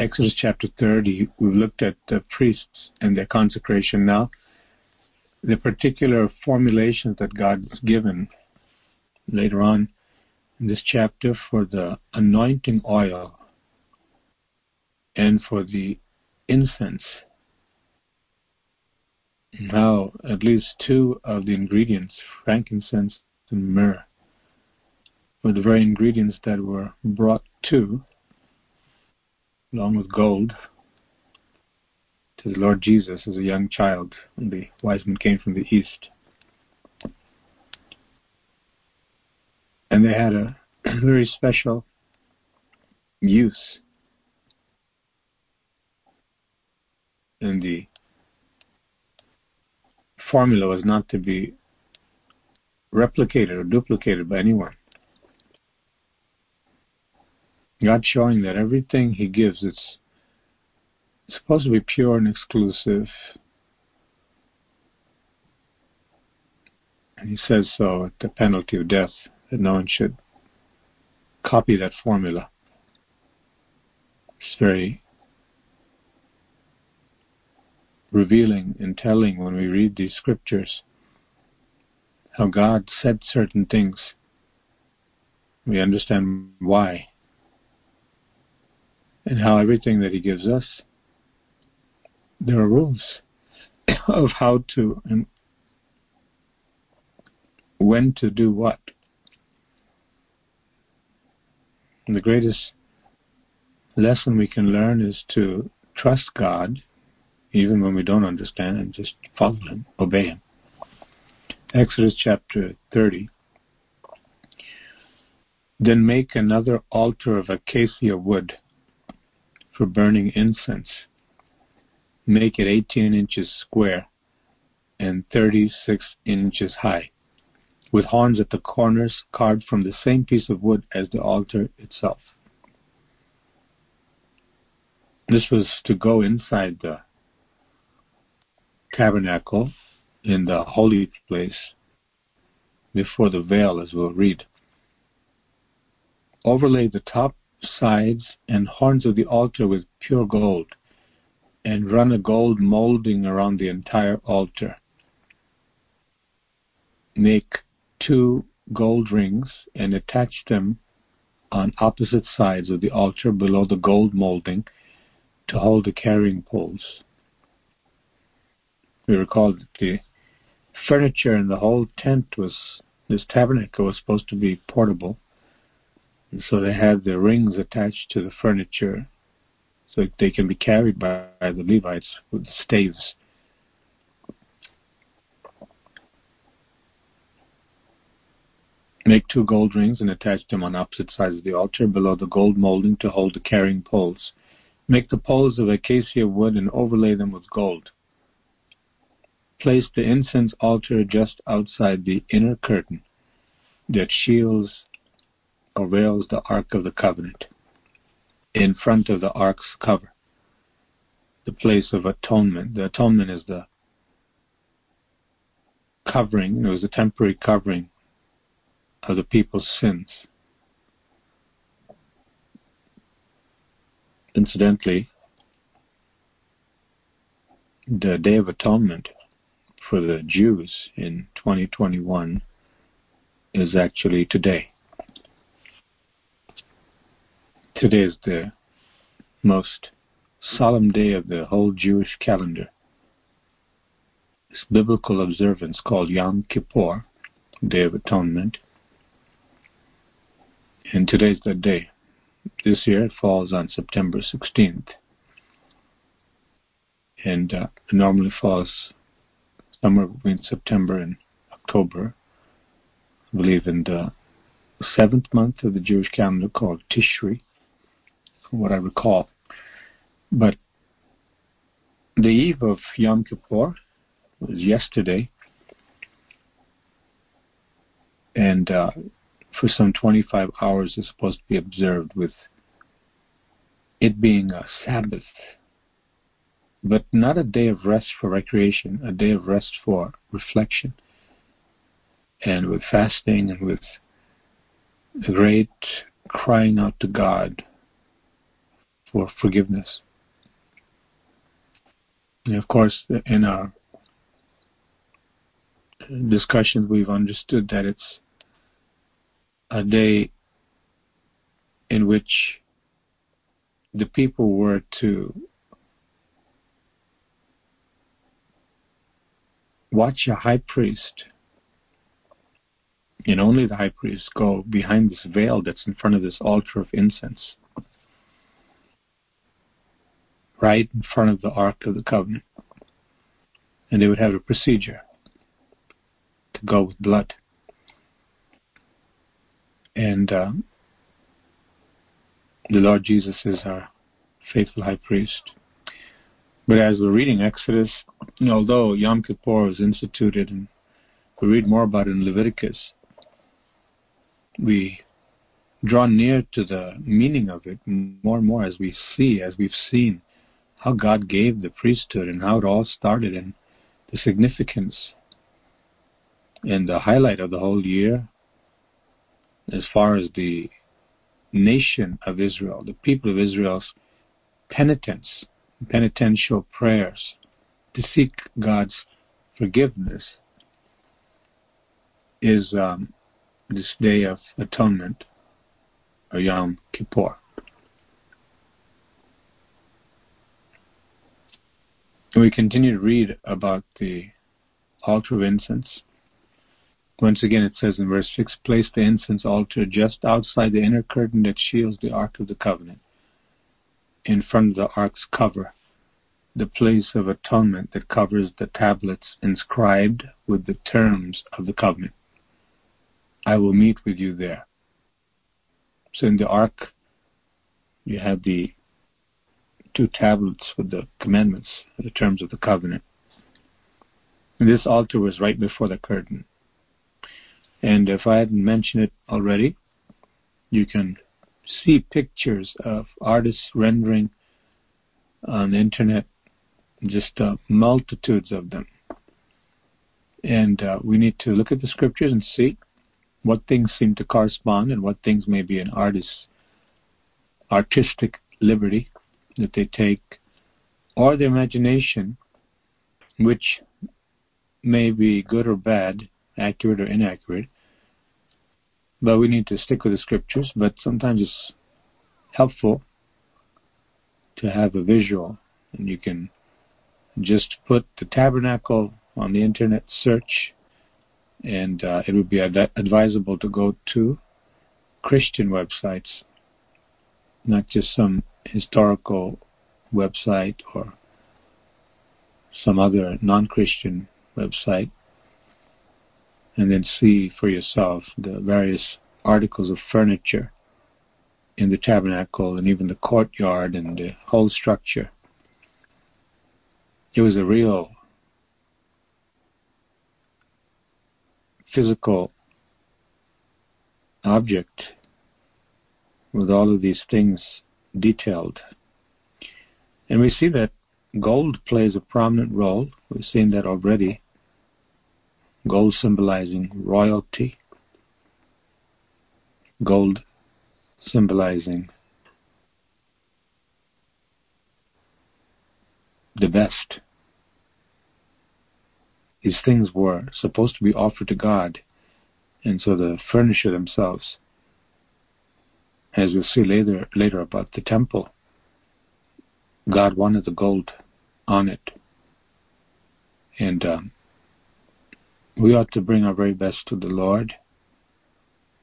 Exodus chapter 30, we've looked at the priests and their consecration. Now, the particular formulations that God has given later on in this chapter for the anointing oil and for the incense. Now, at least two of the ingredients, frankincense and myrrh, were the very ingredients that were brought to, along with gold, to the Lord Jesus as a young child when the wise men came from the east. And they had a very special use and the formula was not to be replicated or duplicated by anyone. God showing that everything He gives it's supposed to be pure and exclusive. And He says so at the penalty of death that no one should copy that formula. It's very revealing and telling when we read these scriptures how God said certain things. We understand why. And how everything that He gives us, there are rules of how to and when to do what. And the greatest lesson we can learn is to trust God even when we don't understand and just follow Him, obey Him. Exodus chapter 30. Then make another altar of acacia wood for burning incense. Make it 18 inches square and 36 inches high, with horns at the corners carved from the same piece of wood as the altar itself. This was to go inside the tabernacle in the holy place before the veil, as we'll read. Overlay the top, sides, and horns of the altar with pure gold, and run a gold molding around the entire altar. Make two gold rings and attach them on opposite sides of the altar below the gold molding to hold the carrying poles we recall that the furniture in the whole tent was this tabernacle was supposed to be portable, and so they had the rings attached to the furniture so that they can be carried by, by the Levites with the staves. Make two gold rings and attach them on opposite sides of the altar below the gold molding to hold the carrying poles. Make the poles of acacia wood and overlay them with gold place the incense altar just outside the inner curtain that shields or veils the Ark of the Covenant, in front of the Ark's cover, the place of atonement. The atonement is the covering, it was a temporary covering of the people's sins. Incidentally, the Day of Atonement for the Jews in 2021 is actually today. Today is the most solemn day of the whole Jewish calendar. This biblical observance called Yom Kippur, Day of Atonement. And today's the day. This year it falls on September 16th. And uh, it normally falls somewhere between September and October, I believe in the seventh month of the Jewish calendar called Tishri, from what I recall. But the eve of Yom Kippur was yesterday, and uh, for some 25 hours is supposed to be observed with it being a Sabbath but not a day of rest for recreation, a day of rest for reflection. And with fasting and with a great crying out to God for forgiveness. And of course, in our discussions, we've understood that it's a day in which the people were to watch a high priest and only the high priest go behind this veil that's in front of this altar of incense right in front of the ark of the covenant and they would have a procedure to go with blood and um, the Lord Jesus is our faithful high priest. But as we're reading Exodus, although Yom Kippur was instituted, and we read more about it in Leviticus, we draw near to the meaning of it more and more as we see, as we've seen how God gave the priesthood and how it all started and the significance and the highlight of the whole year as far as the nation of Israel, the people of Israel's penitence, penitential prayers to seek God's forgiveness is um, this day of atonement, or Yom Kippur. We continue to read about the altar of incense once again, it says in verse 6 Place the incense altar just outside the inner curtain that shields the Ark of the Covenant, in front of the Ark's cover, the place of atonement that covers the tablets inscribed with the terms of the covenant. I will meet with you there. So in the Ark, you have the two tablets with the commandments, the terms of the covenant. And this altar was right before the curtain. And if I hadn't mentioned it already, you can see pictures of artists rendering on the internet, just uh, multitudes of them. And uh, we need to look at the scriptures and see what things seem to correspond and what things may be an artist's artistic liberty that they take, or the imagination, which may be good or bad, accurate or inaccurate. But we need to stick with the scriptures, but sometimes it's helpful to have a visual. And you can just put the tabernacle on the internet search, and uh, it would be ad- advisable to go to Christian websites, not just some historical website or some other non Christian website and then see for yourself the various articles of furniture in the tabernacle and even the courtyard and the whole structure. It was a real physical object with all of these things detailed. And we see that gold plays a prominent role. We've seen that already gold symbolizing royalty, gold symbolizing the best. These things were supposed to be offered to God, and so the furniture themselves, as we'll see later, later about the temple, God wanted the gold on it. And um, we ought to bring our very best to the Lord.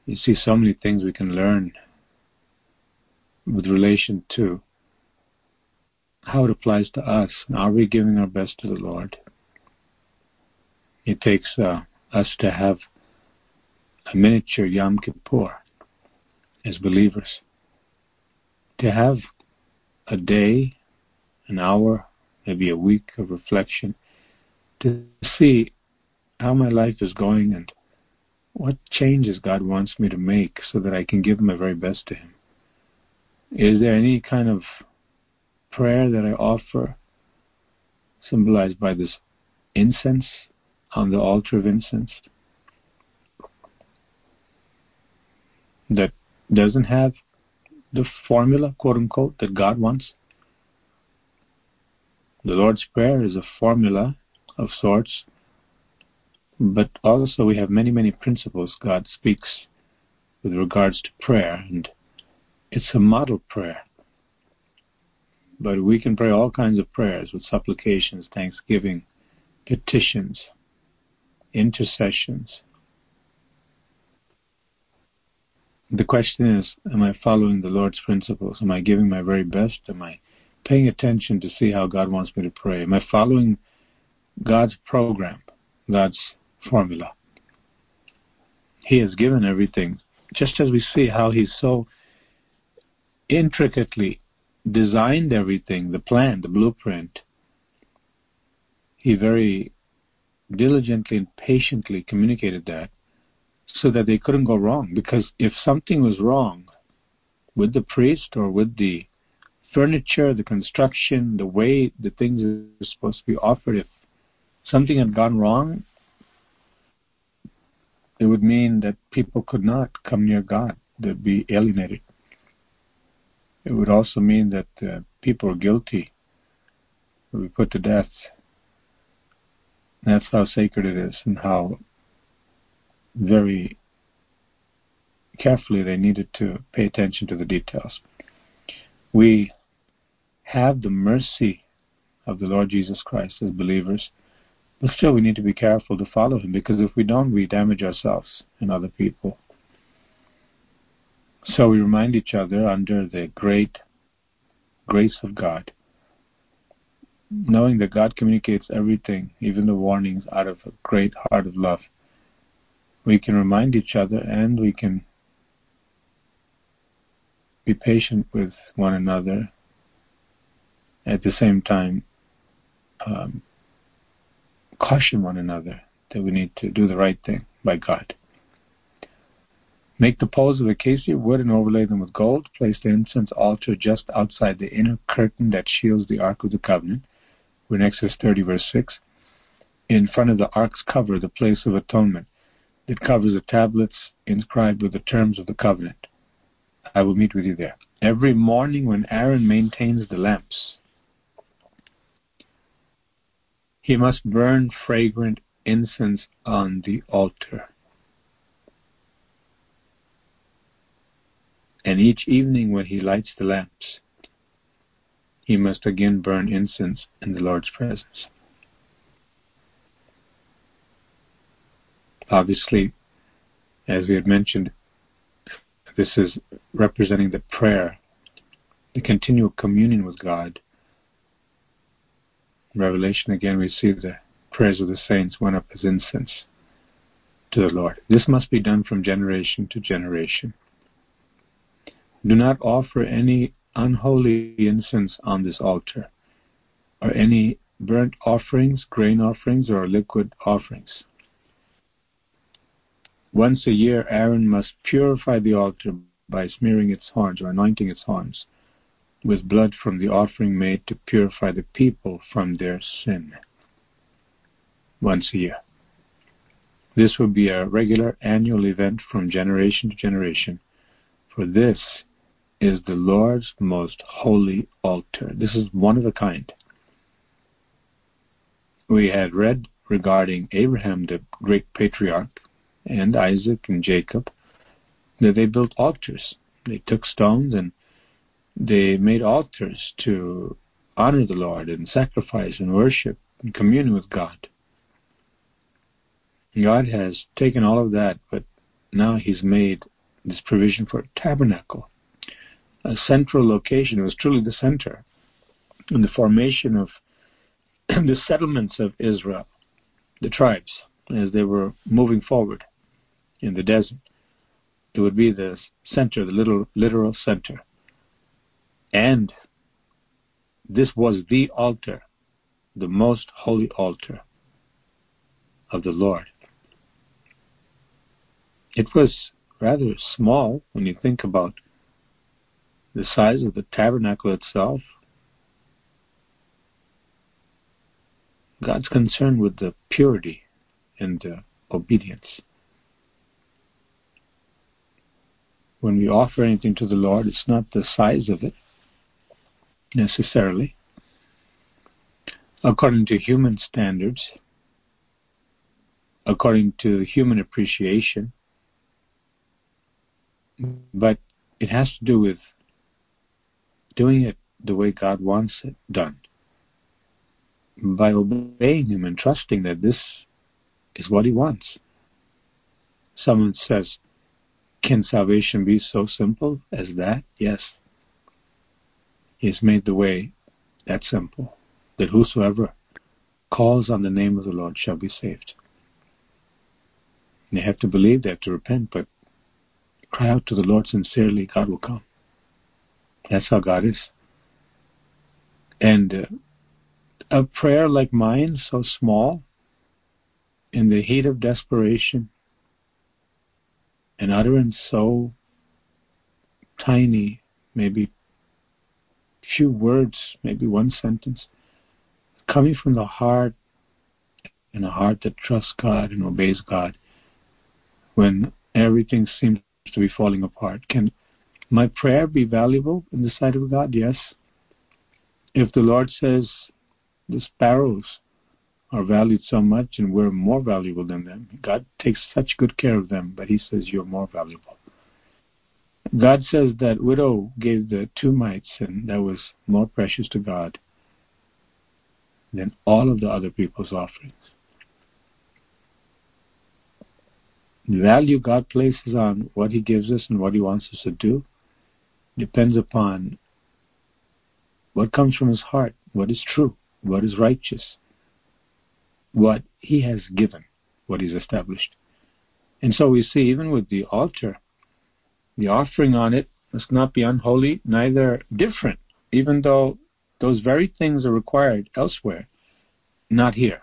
You see so many things we can learn with relation to how it applies to us. Are we giving our best to the Lord? It takes uh, us to have a miniature Yom Kippur as believers. To have a day, an hour, maybe a week of reflection, to see how my life is going and what changes God wants me to make so that I can give my very best to Him. Is there any kind of prayer that I offer symbolized by this incense on the altar of incense that doesn't have the formula, quote unquote, that God wants? The Lord's Prayer is a formula of sorts, but also we have many, many principles God speaks with regards to prayer, and it's a model prayer. But we can pray all kinds of prayers with supplications, thanksgiving, petitions, intercessions. The question is, am I following the Lord's principles? Am I giving my very best? Am I paying attention to see how God wants me to pray? Am I following God's program, God's formula? He has given everything, just as we see how He's so intricately designed everything, the plan, the blueprint. He very diligently and patiently communicated that so that they couldn't go wrong. Because if something was wrong with the priest or with the furniture, the construction, the way the things are supposed to be offered, if something had gone wrong, it would mean that people could not come near God. They'd be alienated. It would also mean that uh, people are guilty, would be put to death. That's how sacred it is and how very carefully they needed to pay attention to the details. We have the mercy of the Lord Jesus Christ as believers, but still we need to be careful to follow Him because if we don't, we damage ourselves and other people. So we remind each other under the great grace of God, knowing that God communicates everything, even the warnings, out of a great heart of love we can remind each other and we can be patient with one another at the same time um, caution one another that we need to do the right thing by God. Make the poles of acacia wood and overlay them with gold. Place the incense altar just outside the inner curtain that shields the Ark of the Covenant. We're in Exodus 30, verse 6. In front of the ark's cover, the place of atonement. It covers the tablets inscribed with the terms of the covenant. I will meet with you there. Every morning when Aaron maintains the lamps, he must burn fragrant incense on the altar. And each evening when he lights the lamps, he must again burn incense in the Lord's presence. Obviously, as we had mentioned, this is representing the prayer, the continual communion with God. Revelation, again, we see the prayers of the saints went up as incense to the Lord. This must be done from generation to generation. Do not offer any unholy incense on this altar, or any burnt offerings, grain offerings, or liquid offerings. Once a year, Aaron must purify the altar by smearing its horns or anointing its horns with blood from the offering made to purify the people from their sin. Once a year. This will be a regular annual event from generation to generation, for this is the Lord's most holy altar. This is one of a kind. We had read regarding Abraham, the great patriarch, and Isaac and Jacob, that they built altars. They took stones and they made altars to honor the Lord and sacrifice and worship and commune with God. God has taken all of that, but now He's made this provision for a tabernacle, a central location. It was truly the center in the formation of the settlements of Israel, the tribes, as they were moving forward in the desert. It would be the center, the little literal center. And this was the altar, the most holy altar of the Lord. It was rather small when you think about the size of the tabernacle itself. God's concerned with the purity and the obedience. When we offer anything to the Lord, it's not the size of it necessarily. According to human standards, according to human appreciation, but it has to do with doing it the way God wants it done. By obeying Him and trusting that this is what He wants. Someone says, Can salvation be so simple as that? Yes. He has made the way that simple, that whosoever calls on the name of the Lord shall be saved. They have to believe, they have to repent, but cry out to the Lord sincerely, God will come. That's how God is. And uh, a prayer like mine, so small, in the heat of desperation, an utterance so tiny, maybe few words, maybe one sentence, coming from the heart, and a heart that trusts God and obeys God, when everything seems to be falling apart. Can my prayer be valuable in the sight of God? Yes. If the Lord says the sparrows are valued so much and we're more valuable than them, God takes such good care of them, but He says you're more valuable. God says that widow gave the two mites, and that was more precious to God than all of the other people's offerings. The value God places on what He gives us and what He wants us to do depends upon what comes from His heart, what is true, what is righteous, what He has given, what He's established. And so we see, even with the altar, the offering on it must not be unholy, neither different, even though those very things are required elsewhere, not here,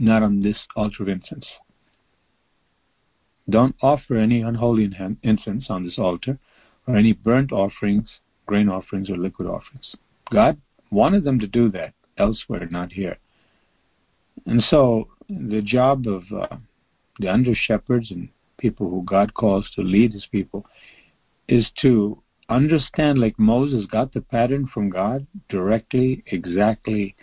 not on this altar of incense. Don't offer any unholy incense on this altar, or any burnt offerings, grain offerings, or liquid offerings. God wanted them to do that elsewhere, not here. And so the job of uh, the under shepherds and people who God calls to lead his people is to understand, like Moses got the pattern from God directly, exactly,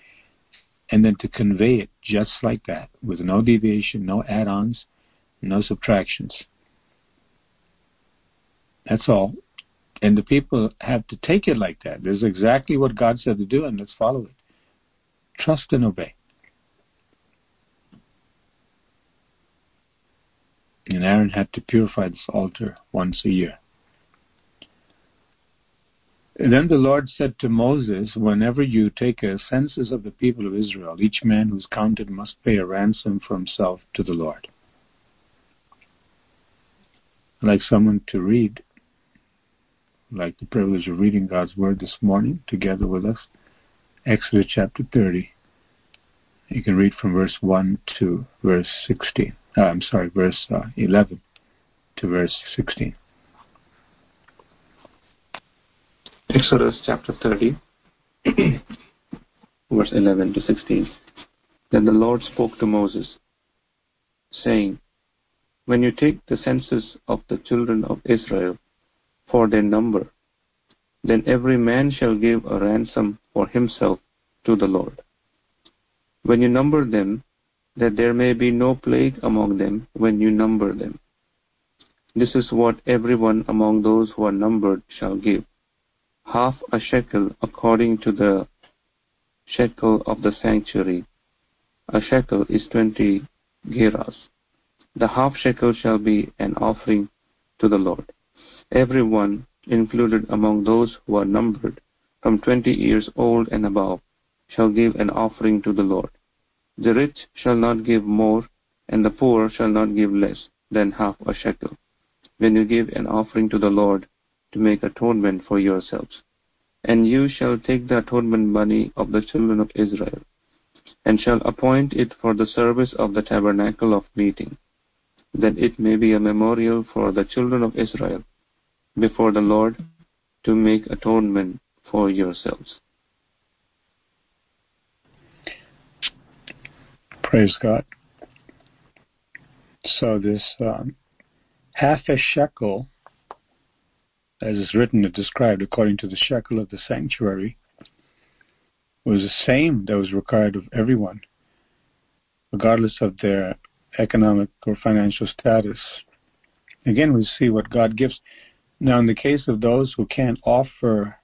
and then to convey it just like that, with no deviation, no add ons, no subtractions. That's all. And the people have to take it like that. This is exactly what God said to do, and let's follow it. Trust and obey. And Aaron had to purify this altar once a year. And then the Lord said to Moses, Whenever you take a census of the people of Israel, each man who's counted must pay a ransom for himself to the Lord I'd like someone to read, like the privilege of reading God's Word this morning together with us, Exodus chapter 30. You can read from verse 1 to verse 16. Uh, I'm sorry, verse uh, 11 to verse 16. Exodus chapter 30, verse 11 to 16. Then the Lord spoke to Moses, saying, when you take the census of the children of Israel for their number, then every man shall give a ransom for himself to the Lord. When you number them, that there may be no plague among them when you number them. This is what everyone among those who are numbered shall give half a shekel according to the shekel of the sanctuary. A shekel is twenty gerahs. The half shekel shall be an offering to the Lord. Every one included among those who are numbered from twenty years old and above shall give an offering to the Lord. The rich shall not give more, and the poor shall not give less than half a shekel, when you give an offering to the Lord to make atonement for yourselves. And you shall take the atonement money of the children of Israel, and shall appoint it for the service of the tabernacle of meeting that it may be a memorial for the children of Israel before the Lord to make atonement for yourselves. Praise God. So this um, half a shekel as is written and described according to the shekel of the sanctuary, was the same that was required of everyone, regardless of their economic or financial status. Again, we see what God gives. Now, in the case of those who can't offer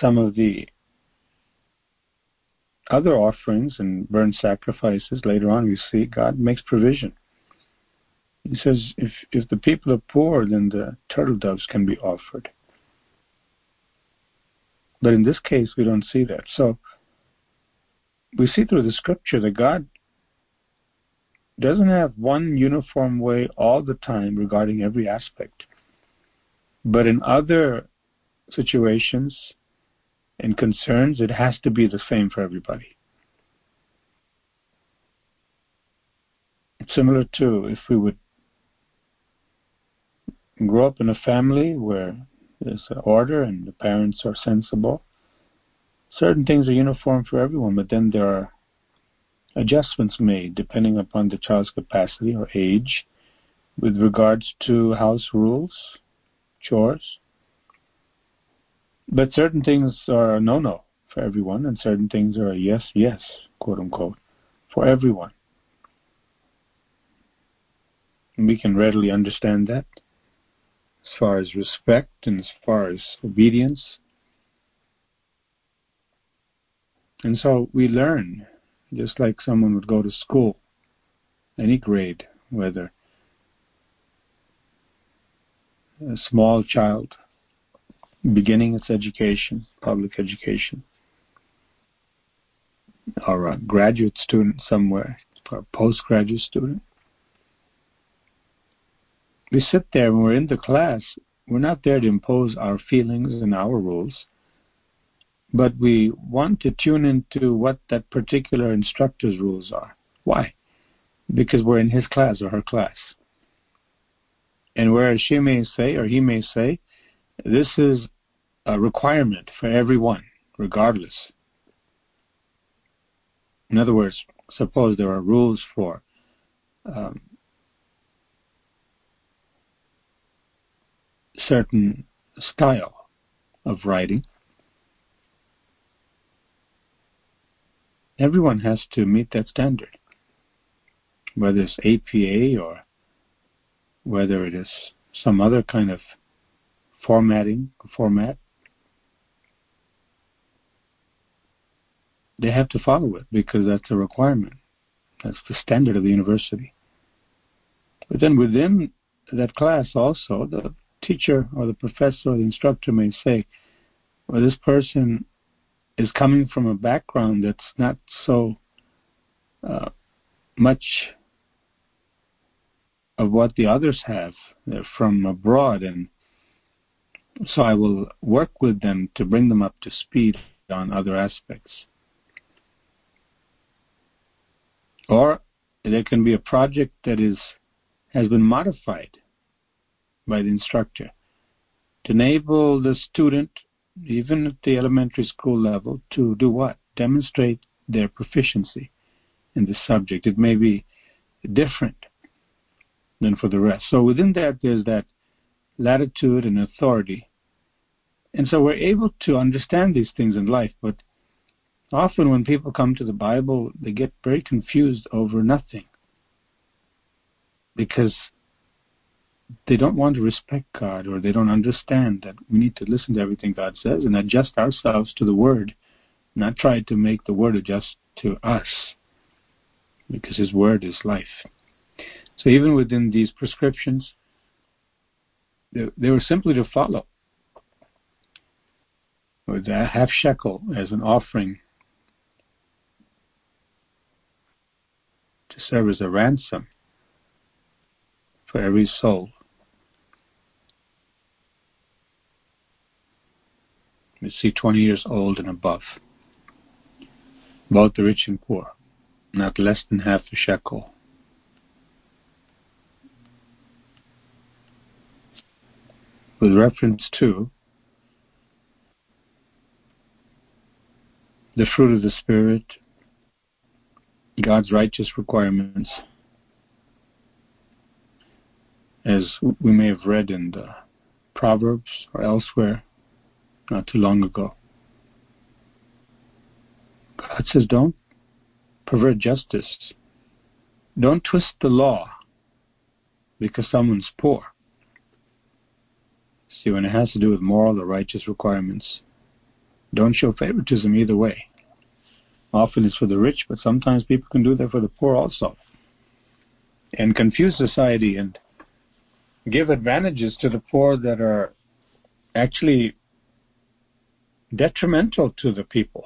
some of the other offerings and burnt sacrifices, later on we see God makes provision. He says, if, if the people are poor, then the turtle doves can be offered. But in this case, we don't see that. So we see through the scripture that God doesn't have one uniform way all the time regarding every aspect. But in other situations and concerns, it has to be the same for everybody. Similar to if we would grow up in a family where there's order and the parents are sensible, certain things are uniform for everyone, but then there are adjustments made depending upon the child's capacity or age with regards to house rules, chores. But certain things are a no no for everyone, and certain things are a yes, yes, quote unquote, for everyone. And we can readily understand that as far as respect and as far as obedience. And so we learn just like someone would go to school, any grade, whether a small child beginning its education, public education, or a uh, graduate student somewhere, or a postgraduate student. We sit there when we're in the class, we're not there to impose our feelings and our rules but we want to tune into what that particular instructor's rules are. Why? Because we're in his class or her class. And whereas she may say or he may say, this is a requirement for everyone, regardless. In other words, suppose there are rules for um, certain style of writing Everyone has to meet that standard, whether it's APA or whether it is some other kind of formatting format. They have to follow it because that's a requirement. That's the standard of the university. But then within that class also, the teacher or the professor or the instructor may say, well, this person is coming from a background that's not so uh, much of what the others have. They're from abroad, and so I will work with them to bring them up to speed on other aspects. Or there can be a project that is has been modified by the instructor to enable the student even at the elementary school level, to do what? Demonstrate their proficiency in the subject. It may be different than for the rest. So within that, there's that latitude and authority. And so we're able to understand these things in life, but often when people come to the Bible, they get very confused over nothing. Because they don't want to respect God or they don't understand that we need to listen to everything God says and adjust ourselves to the Word, not try to make the Word adjust to us, because His Word is life. So even within these prescriptions, they, they were simply to follow. With a half shekel as an offering to serve as a ransom for every soul You see 20 years old and above, both the rich and poor, not less than half a shekel. With reference to the fruit of the Spirit, God's righteous requirements, as we may have read in the Proverbs or elsewhere not too long ago. God says, don't pervert justice. Don't twist the law because someone's poor. See, when it has to do with moral or righteous requirements, don't show favoritism either way. Often it's for the rich, but sometimes people can do that for the poor also. And confuse society and give advantages to the poor that are actually detrimental to the people,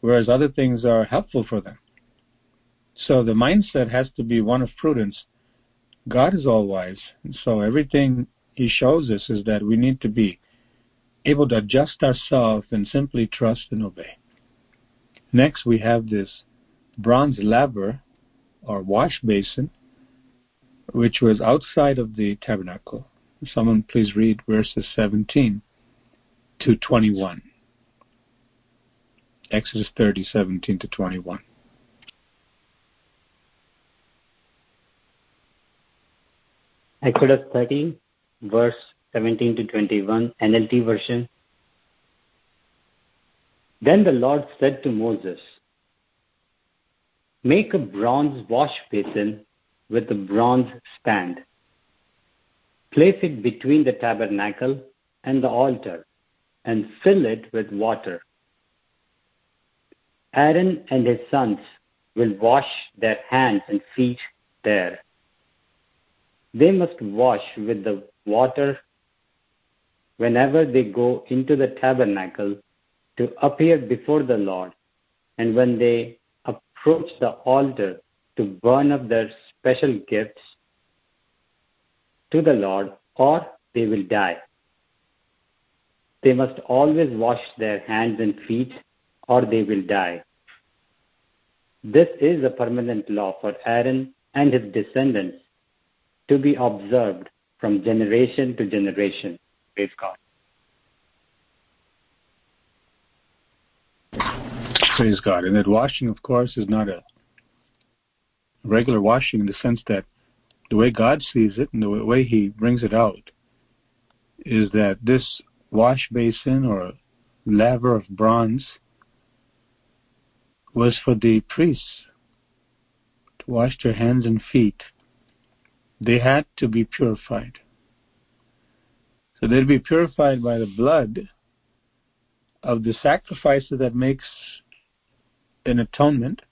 whereas other things are helpful for them. So the mindset has to be one of prudence. God is all wise, so everything He shows us is that we need to be able to adjust ourselves and simply trust and obey. Next, we have this bronze laver or wash basin, which was outside of the tabernacle. Someone please read verses 17 to 21. Exodus 30, 17 to 21. Exodus 30, verse 17 to 21, NLT version. Then the Lord said to Moses, Make a bronze wash basin with a bronze stand. Place it between the tabernacle and the altar and fill it with water. Aaron and his sons will wash their hands and feet there. They must wash with the water whenever they go into the tabernacle to appear before the Lord, and when they approach the altar to burn up their special gifts to the Lord, or they will die. They must always wash their hands and feet, or they will die. This is a permanent law for Aaron and his descendants to be observed from generation to generation. Praise God. Praise God. And that washing, of course, is not a regular washing in the sense that the way God sees it and the way He brings it out is that this wash basin or laver of bronze was for the priests to wash their hands and feet. They had to be purified. So they'd be purified by the blood of the sacrifices that makes an atonement,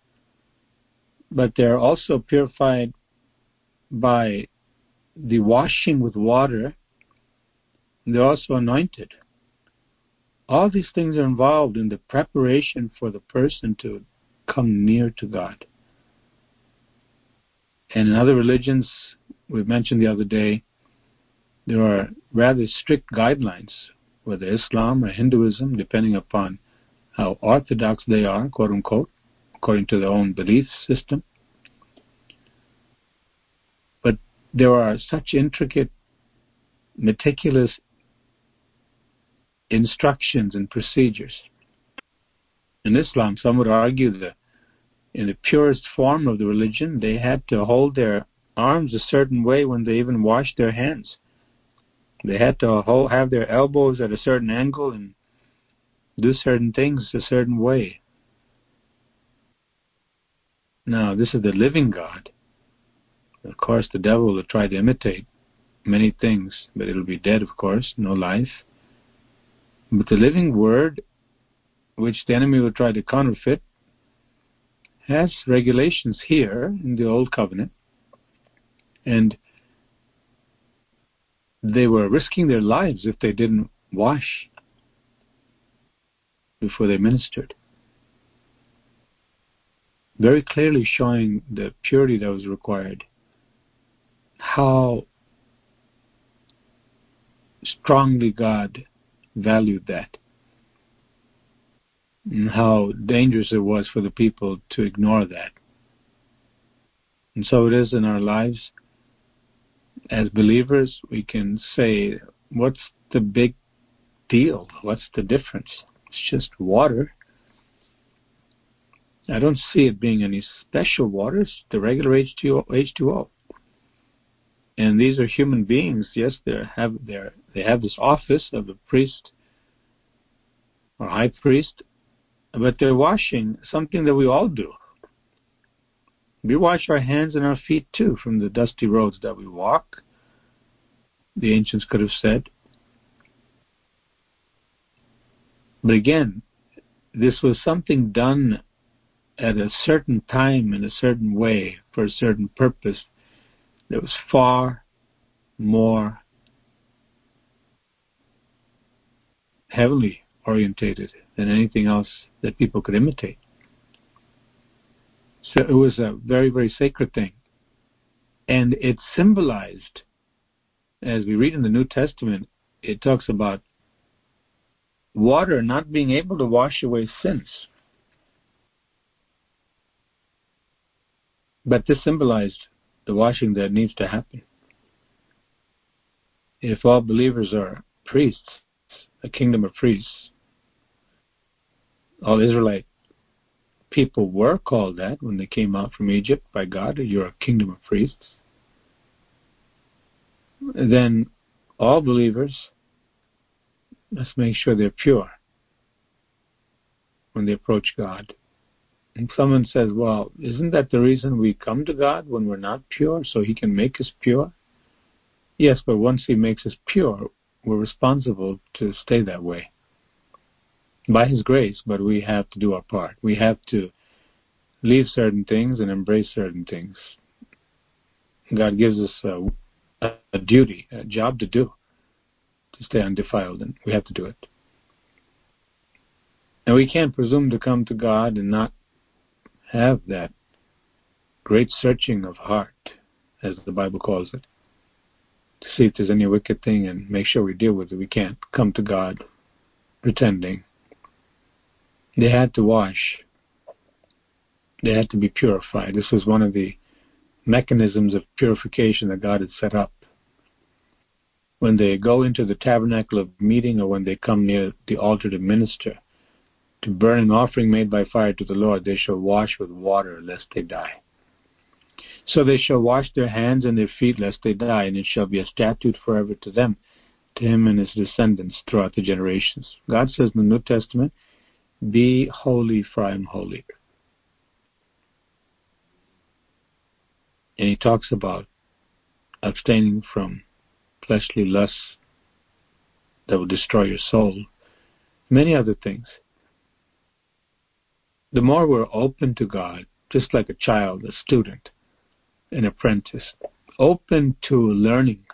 but they're also purified by the washing with water they're also anointed. All these things are involved in the preparation for the person to come near to God. And in other religions, we mentioned the other day, there are rather strict guidelines, whether Islam or Hinduism, depending upon how orthodox they are, quote unquote, according to their own belief system. But there are such intricate, meticulous instructions and procedures. In Islam, some would argue that in the purest form of the religion, they had to hold their arms a certain way when they even washed their hands. They had to hold, have their elbows at a certain angle and do certain things a certain way. Now, this is the living God. Of course, the devil will try to imitate many things, but it'll be dead, of course, no life. But the living word, which the enemy will try to counterfeit, has regulations here in the Old Covenant. And they were risking their lives if they didn't wash before they ministered. Very clearly showing the purity that was required. How strongly God valued that and how dangerous it was for the people to ignore that. And so it is in our lives. As believers, we can say, what's the big deal? What's the difference? It's just water. I don't see it being any special water. It's the regular H2O. H2O. And these are human beings. Yes, they have their they have this office of a priest or high priest, but they're washing something that we all do. We wash our hands and our feet too from the dusty roads that we walk. The ancients could have said. But again, this was something done at a certain time in a certain way for a certain purpose that was far more heavily orientated than anything else that people could imitate. So it was a very, very sacred thing. And it symbolized, as we read in the New Testament, it talks about water not being able to wash away sins. But this symbolized the washing that needs to happen. If all believers are priests, a kingdom of priests, all Israelite people were called that when they came out from Egypt by God, you're a kingdom of priests, then all believers must make sure they're pure when they approach God. And someone says, well, isn't that the reason we come to God when we're not pure, so He can make us pure? Yes, but once He makes us pure, we're responsible to stay that way by His grace, but we have to do our part. We have to leave certain things and embrace certain things. God gives us a, a duty, a job to do, to stay undefiled, and we have to do it. And we can't presume to come to God and not have that great searching of heart, as the Bible calls it, to see if there's any wicked thing and make sure we deal with it. We can't come to God pretending they had to wash. They had to be purified. This was one of the mechanisms of purification that God had set up. When they go into the tabernacle of meeting or when they come near the altar to minister, to burn an offering made by fire to the Lord, they shall wash with water lest they die. So they shall wash their hands and their feet lest they die, and it shall be a statute forever to them, to him and his descendants throughout the generations. God says in the New Testament, be holy, for I am holy. And he talks about abstaining from fleshly lusts that will destroy your soul, many other things. The more we're open to God, just like a child, a student, an apprentice, open to learning,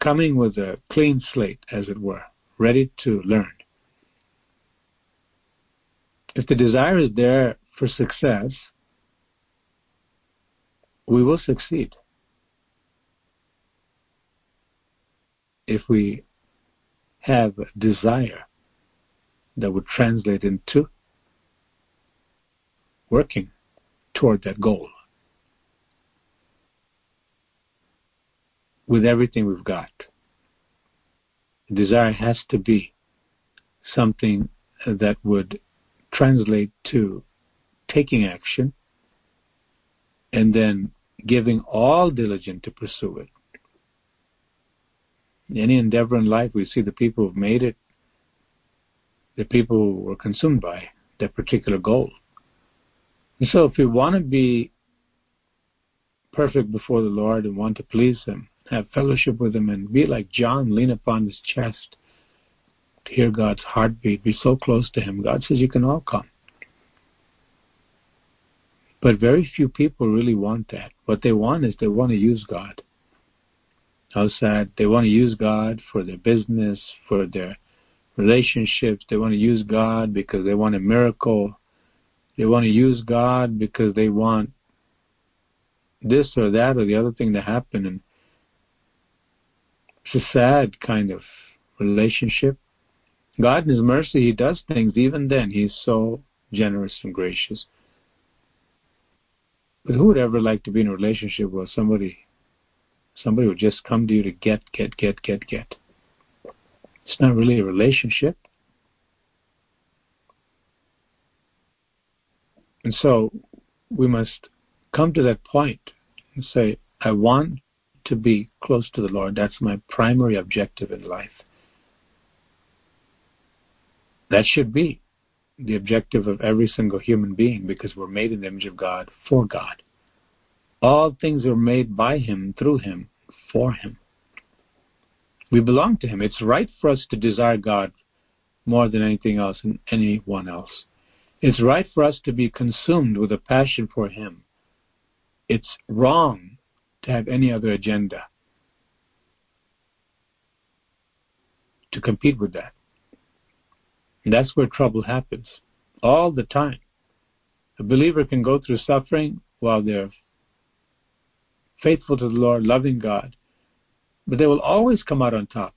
coming with a clean slate, as it were, ready to learn. If the desire is there for success, we will succeed. If we have desire that would translate into working toward that goal with everything we've got desire has to be something that would translate to taking action and then giving all diligence to pursue it. Any endeavor in life, we see the people who've made it, the people who were consumed by that particular goal. And so if we want to be perfect before the Lord and want to please Him, have fellowship with Him, and be like John, lean upon His chest to hear God's heartbeat, be so close to Him. God says you can all come. But very few people really want that. What they want is they want to use God. Sad. They want to use God for their business, for their relationships. They want to use God because they want a miracle. They want to use God because they want this or that or the other thing to happen. And it's a sad kind of relationship. God in His mercy, He does things even then. He's so generous and gracious. But who would ever like to be in a relationship where somebody somebody would just come to you to get, get, get, get, get? It's not really a relationship. And so we must come to that point and say, I want to be close to the Lord. That's my primary objective in life. That should be the objective of every single human being because we're made in the image of God for God. All things are made by Him, through Him, for Him. We belong to Him. It's right for us to desire God more than anything else and anyone else. It's right for us to be consumed with a passion for Him. It's wrong to have any other agenda to compete with that. And that's where trouble happens all the time. A believer can go through suffering while they're faithful to the Lord, loving God, but they will always come out on top.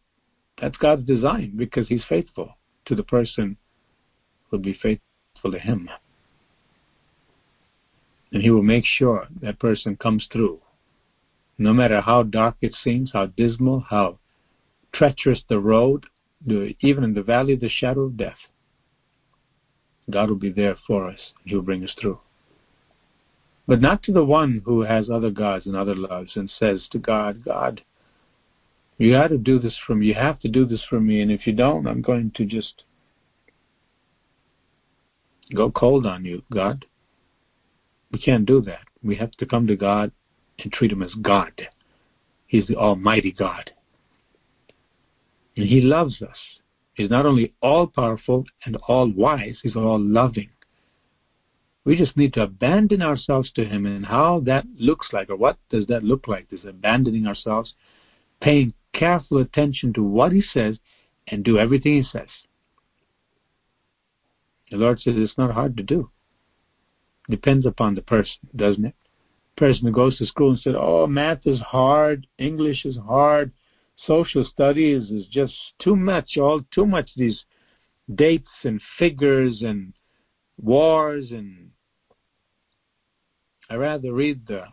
That's God's design because He's faithful to the person who will be faithful to Him. And He will make sure that person comes through. No matter how dark it seems, how dismal, how treacherous the road, even in the valley of the shadow of death, God will be there for us. He will bring us through. But not to the one who has other gods and other loves and says to God, God, you got to do this for me. You have to do this for me. And if you don't, I'm going to just go cold on you, God. We can't do that. We have to come to God and treat Him as God. He's the Almighty God. And He loves us. He's not only all powerful and all wise, He's all loving. We just need to abandon ourselves to Him and how that looks like, or what does that look like? Is abandoning ourselves, paying careful attention to what He says, and do everything He says. The Lord says it's not hard to do. Depends upon the person, doesn't it? Person who goes to school and said, "Oh, math is hard, English is hard, social studies is just too much, all too much these dates and figures and wars and I rather read the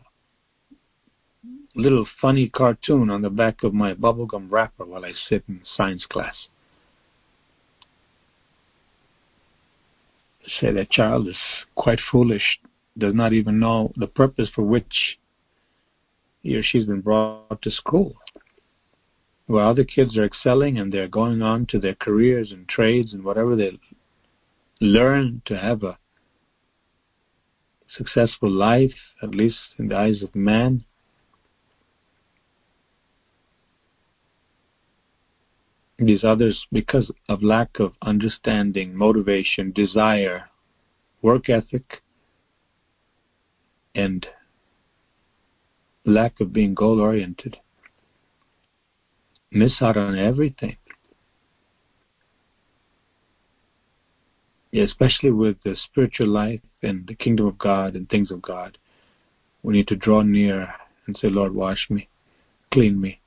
little funny cartoon on the back of my bubblegum wrapper while I sit in science class. Say that child is quite foolish, does not even know the purpose for which he or she's been brought to school where other kids are excelling and they're going on to their careers and trades and whatever they learn to have a successful life, at least in the eyes of man. These others, because of lack of understanding, motivation, desire, work ethic, and lack of being goal oriented, miss out on everything. Especially with the spiritual life and the kingdom of God and things of God. We need to draw near and say, Lord, wash me, clean me.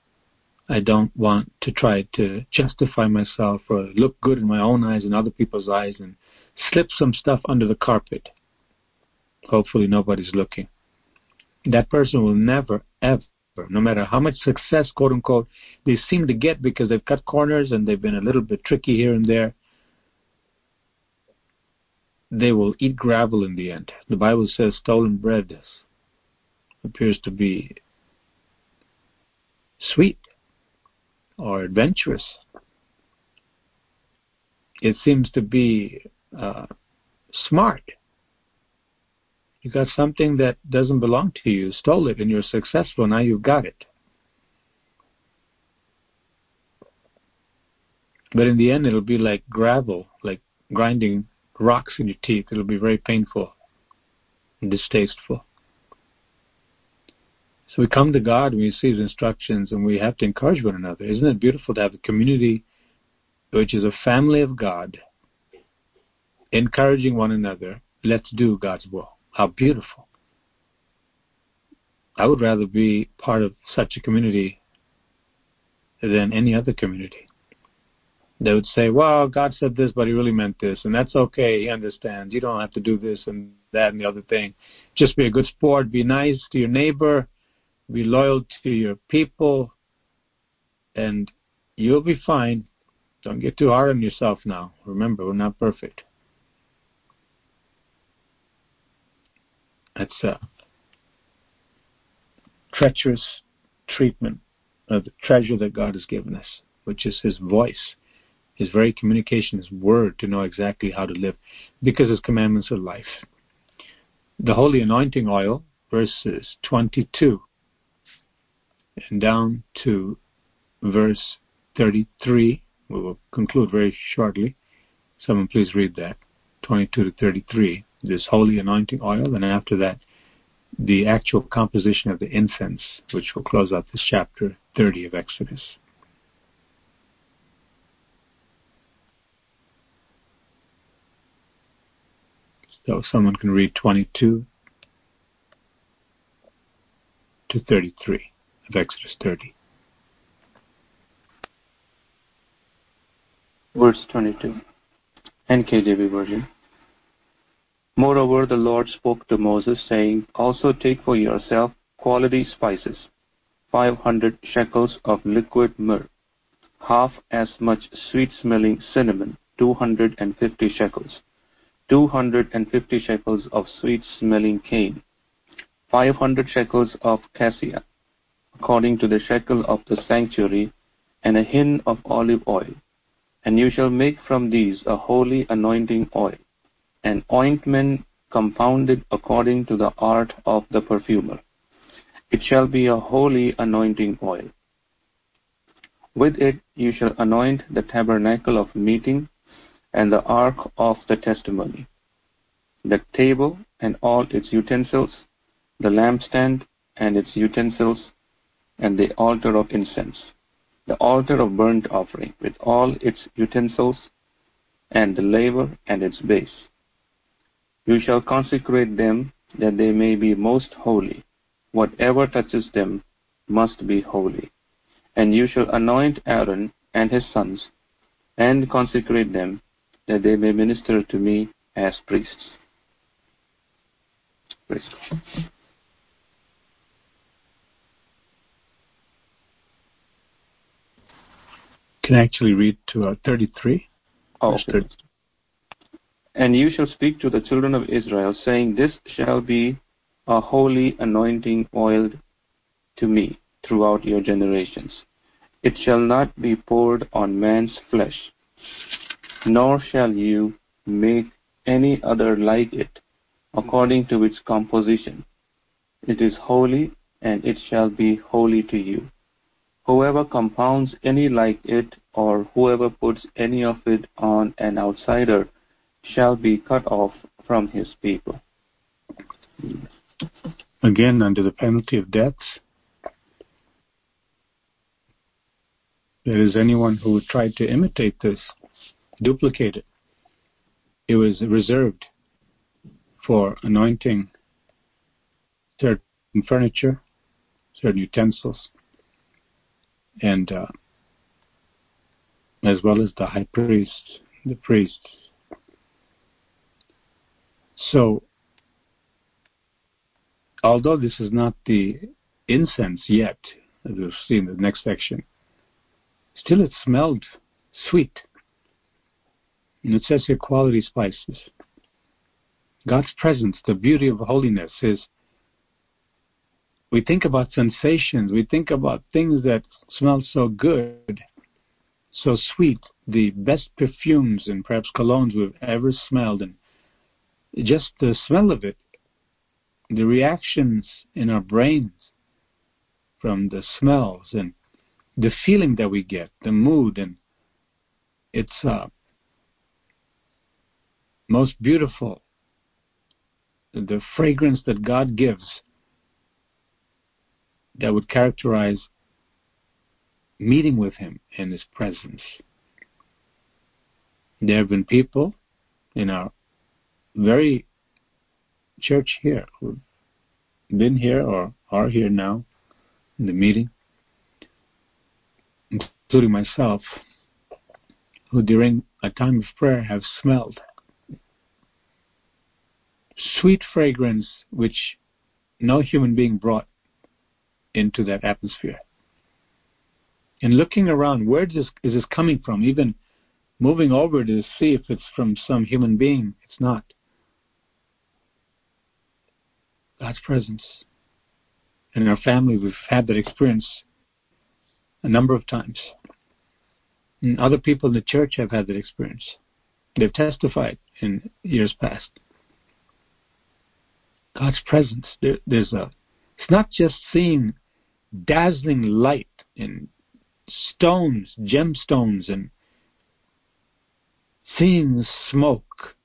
I don't want to try to justify myself or look good in my own eyes and other people's eyes and slip some stuff under the carpet. Hopefully nobody's looking. That person will never, ever no matter how much success, quote unquote, they seem to get because they've cut corners and they've been a little bit tricky here and there, they will eat gravel in the end. The Bible says stolen bread appears to be sweet or adventurous. It seems to be uh, smart you got something that doesn't belong to you, stole it, and you're successful. Now you've got it. But in the end, it'll be like gravel, like grinding rocks in your teeth. It'll be very painful and distasteful. So we come to God and we receive instructions and we have to encourage one another. Isn't it beautiful to have a community which is a family of God, encouraging one another? Let's do God's will. How beautiful. I would rather be part of such a community than any other community. They would say, well, God said this, but he really meant this, and that's okay. He understands. You don't have to do this and that and the other thing. Just be a good sport. Be nice to your neighbor. Be loyal to your people, and you'll be fine. Don't get too hard on yourself now. Remember, we're not perfect. That's a treacherous treatment of the treasure that God has given us, which is His voice, His very communication, His word to know exactly how to live, because His commandments are life. The holy anointing oil, verses 22 and down to verse 33. We will conclude very shortly. Someone please read that. 22 to 33. This holy anointing oil, and after that, the actual composition of the incense, which will close out this chapter 30 of Exodus. So someone can read 22 to 33 of Exodus 30. Verse 22, NKJV version. Moreover, the Lord spoke to Moses, saying, Also take for yourself quality spices, 500 shekels of liquid myrrh, half as much sweet smelling cinnamon, 250 shekels, 250 shekels of sweet smelling cane, 500 shekels of cassia, according to the shekel of the sanctuary, and a hin of olive oil. And you shall make from these a holy anointing oil an ointment compounded according to the art of the perfumer. It shall be a holy anointing oil. With it you shall anoint the tabernacle of meeting and the ark of the testimony, the table and all its utensils, the lampstand and its utensils, and the altar of incense, the altar of burnt offering with all its utensils, and the laver and its base you shall consecrate them that they may be most holy. Whatever touches them must be holy. And you shall anoint Aaron and his sons, and consecrate them, that they may minister to me as priests. Praise God. Can I actually read to uh, 33? Oh, okay. And you shall speak to the children of Israel, saying, This shall be a holy anointing oil to me throughout your generations. It shall not be poured on man's flesh, nor shall you make any other like it, according to its composition. It is holy, and it shall be holy to you. Whoever compounds any like it, or whoever puts any of it on an outsider, shall be cut off from his people. Again, under the penalty of death, there is anyone who tried to imitate this, duplicate it. It was reserved for anointing certain furniture, certain utensils, and uh, as well as the high priest, the priests, so, although this is not the incense yet, as we'll see in the next section, still it smelled sweet. And it says here quality spices. God's presence, the beauty of holiness is we think about sensations, we think about things that smell so good, so sweet, the best perfumes and perhaps colognes we've ever smelled and just the smell of it, the reactions in our brains from the smells and the feeling that we get, the mood, and it's uh, most beautiful. The fragrance that God gives that would characterize meeting with Him in His presence. There have been people in our very church here who've been here or are here now in the meeting, including myself, who during a time of prayer have smelled sweet fragrance which no human being brought into that atmosphere. And looking around, where is this, is this coming from? Even moving over to see if it's from some human being, it's not. God's presence. in our family, we've had that experience a number of times. And other people in the church have had that experience. They've testified in years past. God's presence. There, there's a. It's not just seeing dazzling light and stones, gemstones, and seeing smoke,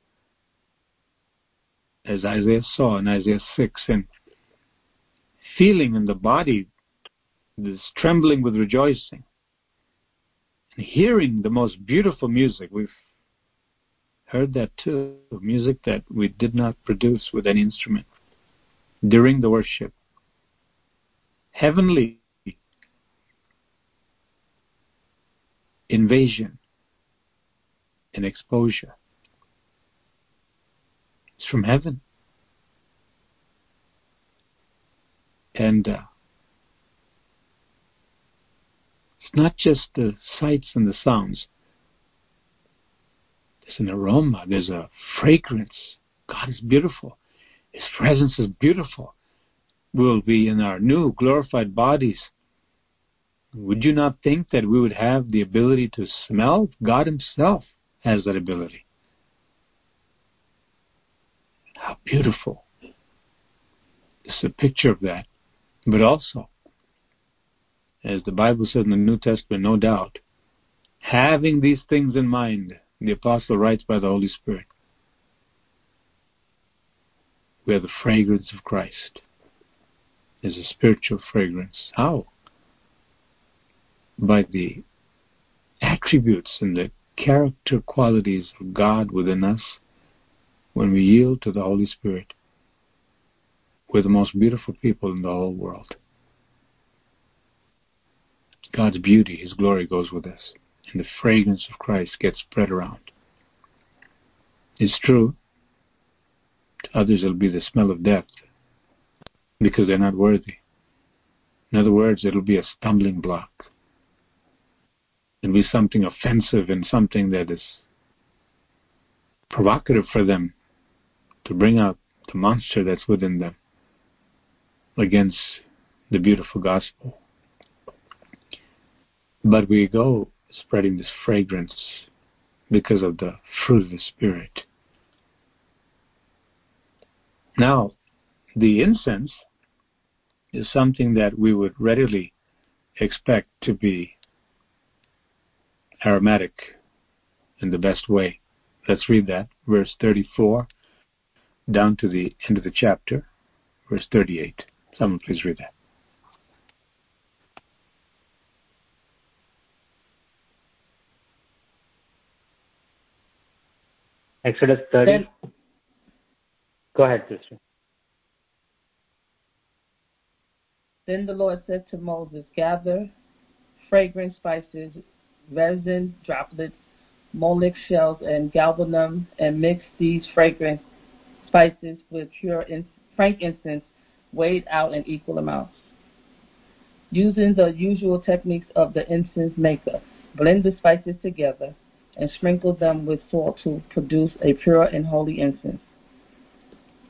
as Isaiah saw in Isaiah 6, and feeling in the body this trembling with rejoicing, and hearing the most beautiful music. We've heard that too, music that we did not produce with any instrument during the worship. Heavenly invasion and exposure. It's from heaven. And uh, it's not just the sights and the sounds. There's an aroma, there's a fragrance. God is beautiful. His presence is beautiful. We'll be in our new glorified bodies. Would you not think that we would have the ability to smell? God Himself has that ability. How beautiful. It's a picture of that. But also, as the Bible says in the New Testament, no doubt, having these things in mind, the apostle writes by the Holy Spirit, we are the fragrance of Christ. Is a spiritual fragrance. How? By the attributes and the character qualities of God within us when we yield to the Holy Spirit. We're the most beautiful people in the whole world. God's beauty, His glory goes with us, and the fragrance of Christ gets spread around. It's true, others it'll be the smell of death because they're not worthy. In other words, it'll be a stumbling block. It'll be something offensive and something that is provocative for them to bring out the monster that's within them against the beautiful gospel. But we go spreading this fragrance because of the fruit of the Spirit. Now, the incense is something that we would readily expect to be aromatic in the best way. Let's read that, verse 34 down to the end of the chapter, verse 38. Someone please read that. Exodus 30. Go ahead, sister. Then the Lord said to Moses, Gather fragrant spices, resin droplets, mollusk shells, and galbanum, and mix these fragrant spices with pure frankincense weighed out in equal amounts. Using the usual techniques of the incense maker, blend the spices together and sprinkle them with salt to produce a pure and holy incense.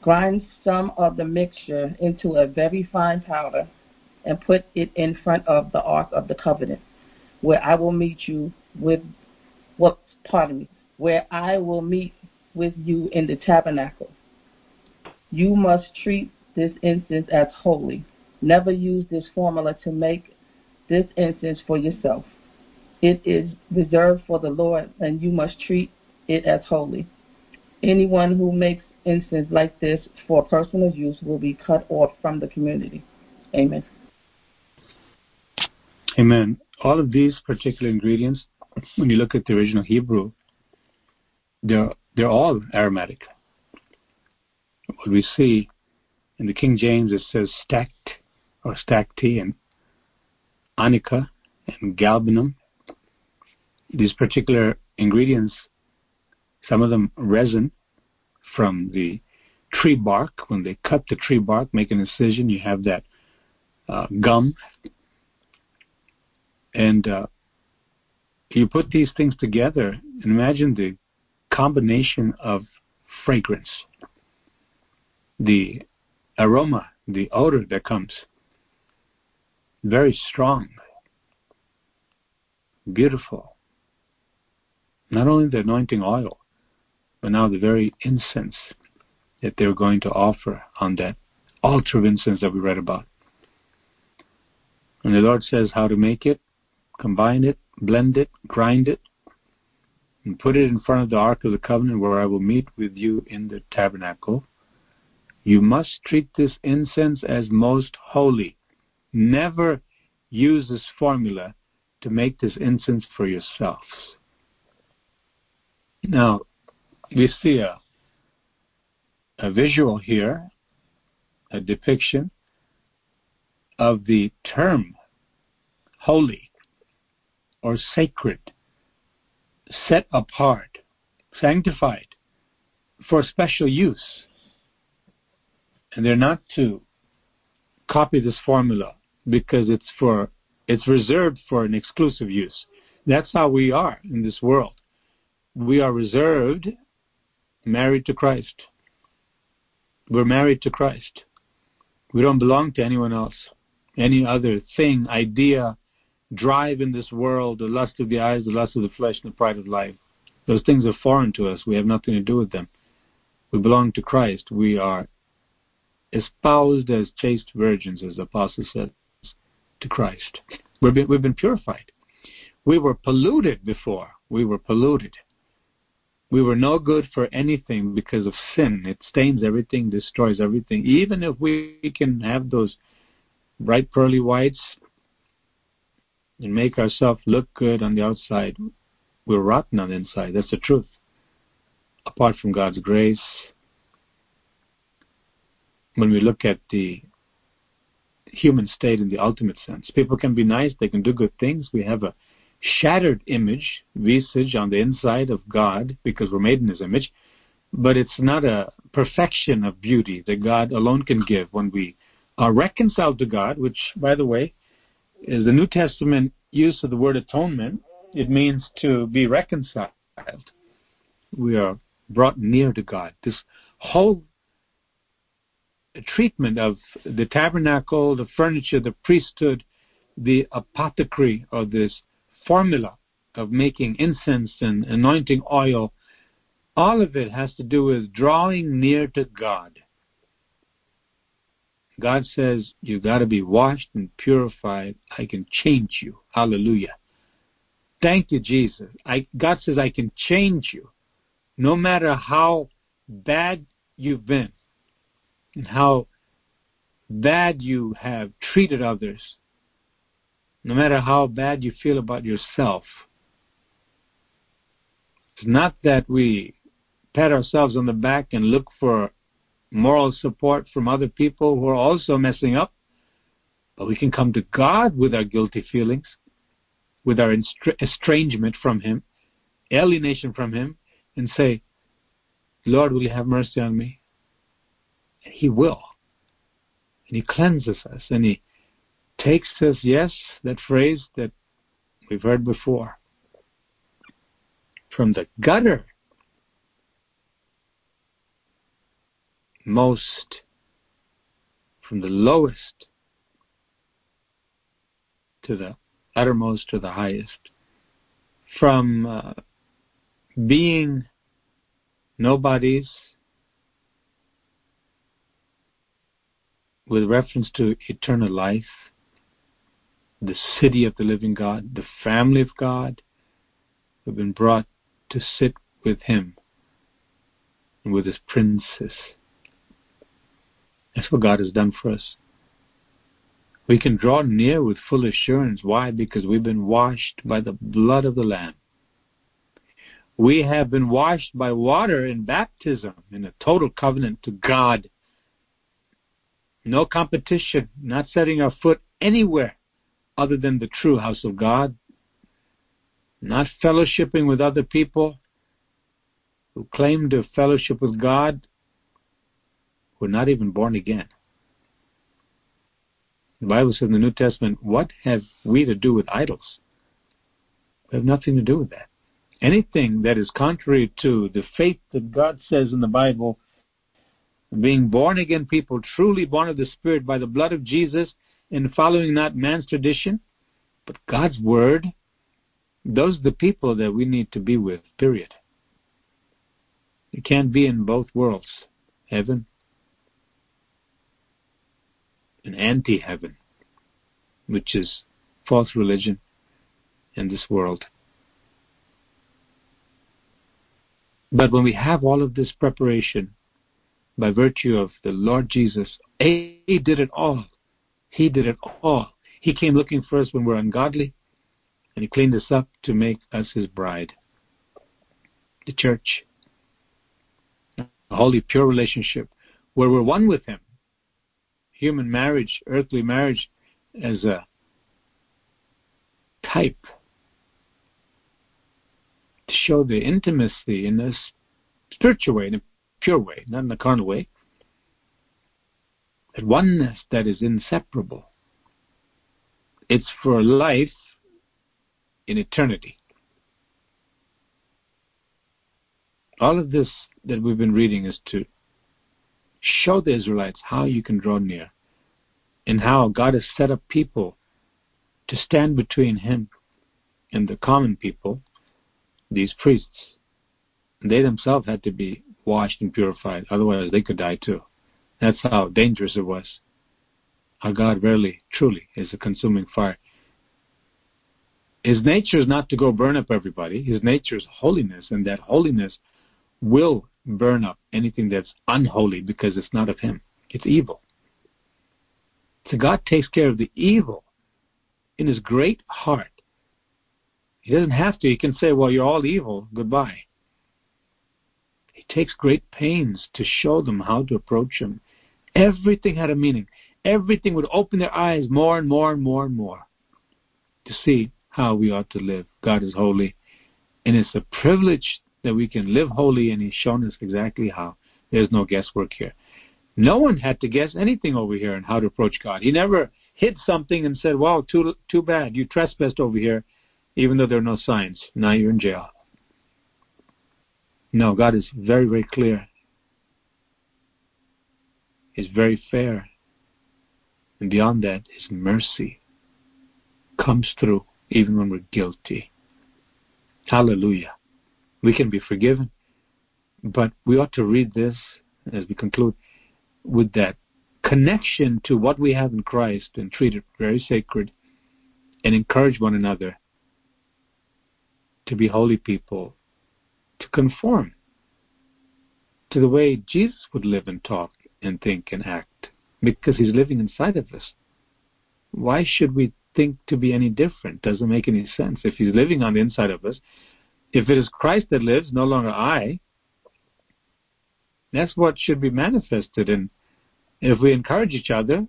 Grind some of the mixture into a very fine powder and put it in front of the Ark of the Covenant, where I will meet you with what pardon me, where I will meet with you in the tabernacle. You must treat this incense as holy. Never use this formula to make this incense for yourself. It is reserved for the Lord, and you must treat it as holy. Anyone who makes incense like this for personal use will be cut off from the community. Amen. Amen. All of these particular ingredients, when you look at the original Hebrew, they're they're all aromatic what we see in the King James, it says stacked or stacte and onycha and galbanum. These particular ingredients, some of them resin from the tree bark. When they cut the tree bark, make an incision, you have that uh, gum. And uh, you put these things together and imagine the combination of fragrance the aroma, the odor that comes. very strong, beautiful. Not only the anointing oil, but now the very incense that they're going to offer on that altar of incense that we read about. And the Lord says how to make it, combine it, blend it, grind it, and put it in front of the Ark of the Covenant where I will meet with you in the tabernacle. You must treat this incense as most holy. Never use this formula to make this incense for yourselves. Now, we see a, a visual here, a depiction of the term holy or sacred, set apart, sanctified for special use. And they're not to copy this formula because it's for it's reserved for an exclusive use. That's how we are in this world. We are reserved, married to Christ. We're married to Christ. We don't belong to anyone else, any other thing, idea, drive in this world, the lust of the eyes, the lust of the flesh, and the pride of life. Those things are foreign to us. We have nothing to do with them. We belong to Christ. We are espoused as chaste virgins, as the apostle says, to Christ. We've been, we've been purified. We were polluted before. We were polluted. We were no good for anything because of sin. It stains everything, destroys everything. Even if we can have those bright pearly whites, and make ourselves look good on the outside, we're rotten on the inside. That's the truth. Apart from God's grace, when we look at the human state in the ultimate sense, people can be nice, they can do good things. We have a shattered image, visage on the inside of God because we're made in His image, but it's not a perfection of beauty that God alone can give when we are reconciled to God, which, by the way, is the New Testament use of the word atonement. It means to be reconciled. We are brought near to God. This whole treatment of the tabernacle, the furniture, the priesthood, the apothecary, or this formula of making incense and anointing oil, all of it has to do with drawing near to God. God says, you got to be washed and purified. I can change you. Hallelujah. Thank you, Jesus. I, God says, I can change you. No matter how bad you've been and how bad you have treated others, no matter how bad you feel about yourself. It's not that we pat ourselves on the back and look for moral support from other people who are also messing up. But we can come to God with our guilty feelings, with our estrangement from Him, alienation from Him, and say, Lord, will you have mercy on me? And He will. And He cleanses us, and He takes us, yes, that phrase that we've heard before, from the gutter most, from the lowest to the uttermost to the highest, from uh, being nobodies with reference to eternal life, the city of the living God, the family of God, have been brought to sit with Him and with His princes that's what God has done for us. We can draw near with full assurance. Why? Because we've been washed by the blood of the Lamb. We have been washed by water in baptism in a total covenant to God. No competition, not setting our foot anywhere other than the true house of God, not fellowshipping with other people who claim to fellowship with God who are not even born again. The Bible says in the New Testament, what have we to do with idols? We have nothing to do with that. Anything that is contrary to the faith that God says in the Bible, being born again people, truly born of the Spirit by the blood of Jesus, and following not man's tradition, but God's word, those are the people that we need to be with, period. You can't be in both worlds, heaven and anti heaven, which is false religion in this world. But when we have all of this preparation by virtue of the Lord Jesus, He did it all. He did it all. He came looking for us when we're ungodly, and He cleaned us up to make us His bride. The church. A holy, pure relationship where we're one with Him. Human marriage, earthly marriage, as a type to show the intimacy in a spiritual way, in a pure way, not in a carnal way. That oneness that is inseparable. It's for life in eternity. All of this that we've been reading is to show the Israelites how you can draw near and how God has set up people to stand between Him and the common people, these priests. They themselves had to be washed and purified, otherwise they could die too. That's how dangerous it was. Our God really, truly is a consuming fire. His nature is not to go burn up everybody. His nature is holiness, and that holiness will burn up anything that's unholy because it's not of Him. It's evil. So God takes care of the evil in His great heart. He doesn't have to. He can say, Well, you're all evil. Goodbye. He takes great pains to show them how to approach Him. Everything had a meaning. Everything would open their eyes more and more and more and more to see how we ought to live. God is holy. And it's a privilege that we can live holy, and He's shown us exactly how. There's no guesswork here. No one had to guess anything over here on how to approach God. He never hid something and said, "Well, too too bad. You trespassed over here, even though there are no signs. Now you're in jail." No, God is very, very clear. He's very fair. And beyond that, His mercy comes through even when we're guilty. Hallelujah. We can be forgiven. But we ought to read this as we conclude with that connection to what we have in Christ and treat it very sacred and encourage one another to be holy people to conform to the way Jesus would live and talk and think and act because he's living inside of us. Why should we think to be any different? Doesn't make any sense. If he's living on the inside of us, if it is Christ that lives, no longer I, that's what should be manifested. And if we encourage each other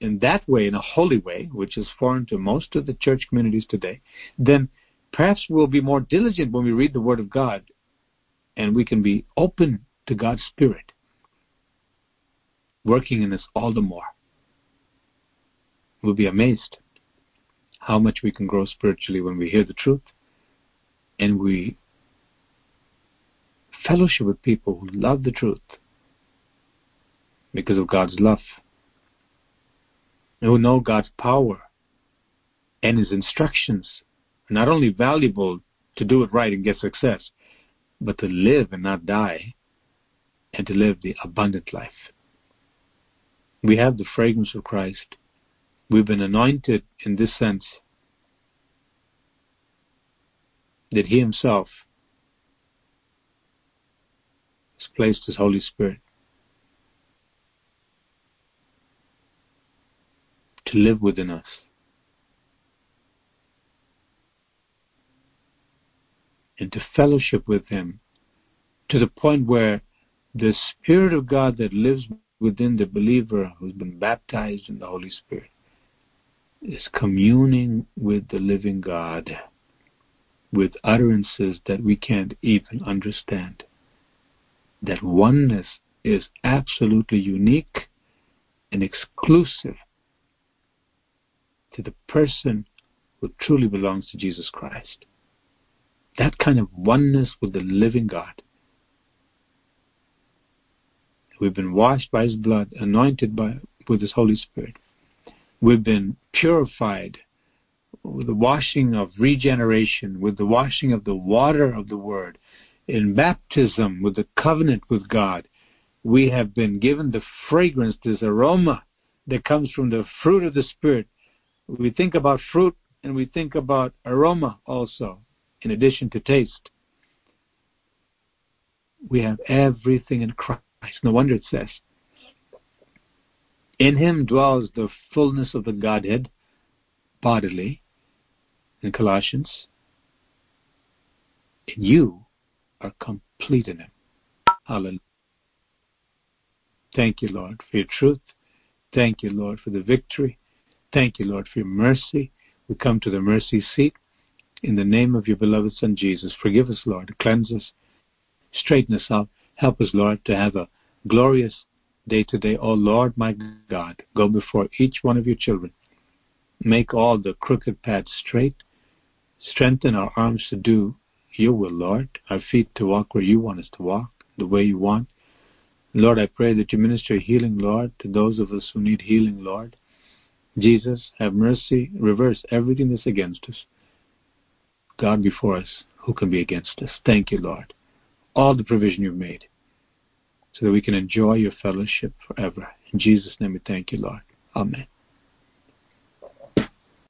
in that way, in a holy way, which is foreign to most of the church communities today, then perhaps we'll be more diligent when we read the Word of God and we can be open to God's Spirit working in us all the more. We'll be amazed how much we can grow spiritually when we hear the truth and we fellowship with people who love the truth because of God's love, who know God's power and His instructions not only valuable to do it right and get success, but to live and not die, and to live the abundant life. We have the fragrance of Christ. We've been anointed in this sense that He Himself has placed His Holy Spirit to live within us. and to fellowship with Him to the point where the Spirit of God that lives within the believer who's been baptized in the Holy Spirit is communing with the living God with utterances that we can't even understand. That oneness is absolutely unique and exclusive to the person who truly belongs to Jesus Christ. That kind of oneness with the living God. We've been washed by His blood, anointed by with His Holy Spirit. We've been purified with the washing of regeneration, with the washing of the water of the Word, in baptism, with the covenant with God. We have been given the fragrance, this aroma that comes from the fruit of the Spirit. We think about fruit and we think about aroma also, in addition to taste. We have everything in Christ. It's no wonder it says, In him dwells the fullness of the Godhead bodily, in Colossians. And you are complete in him. Hallelujah. Thank you, Lord, for your truth. Thank you, Lord, for the victory. Thank you, Lord, for your mercy. We come to the mercy seat in the name of your beloved Son Jesus. Forgive us, Lord. Cleanse us. Straighten us up. Help us, Lord, to have a glorious day today. Oh, Lord, my God, go before each one of your children. Make all the crooked paths straight. Strengthen our arms to do your will, Lord. Our feet to walk where you want us to walk, the way you want. Lord, I pray that you minister healing, Lord, to those of us who need healing, Lord. Jesus, have mercy, reverse everything that's against us. God before us, who can be against us? Thank you, Lord. All the provision you've made so that we can enjoy your fellowship forever. In Jesus' name we thank you, Lord. Amen.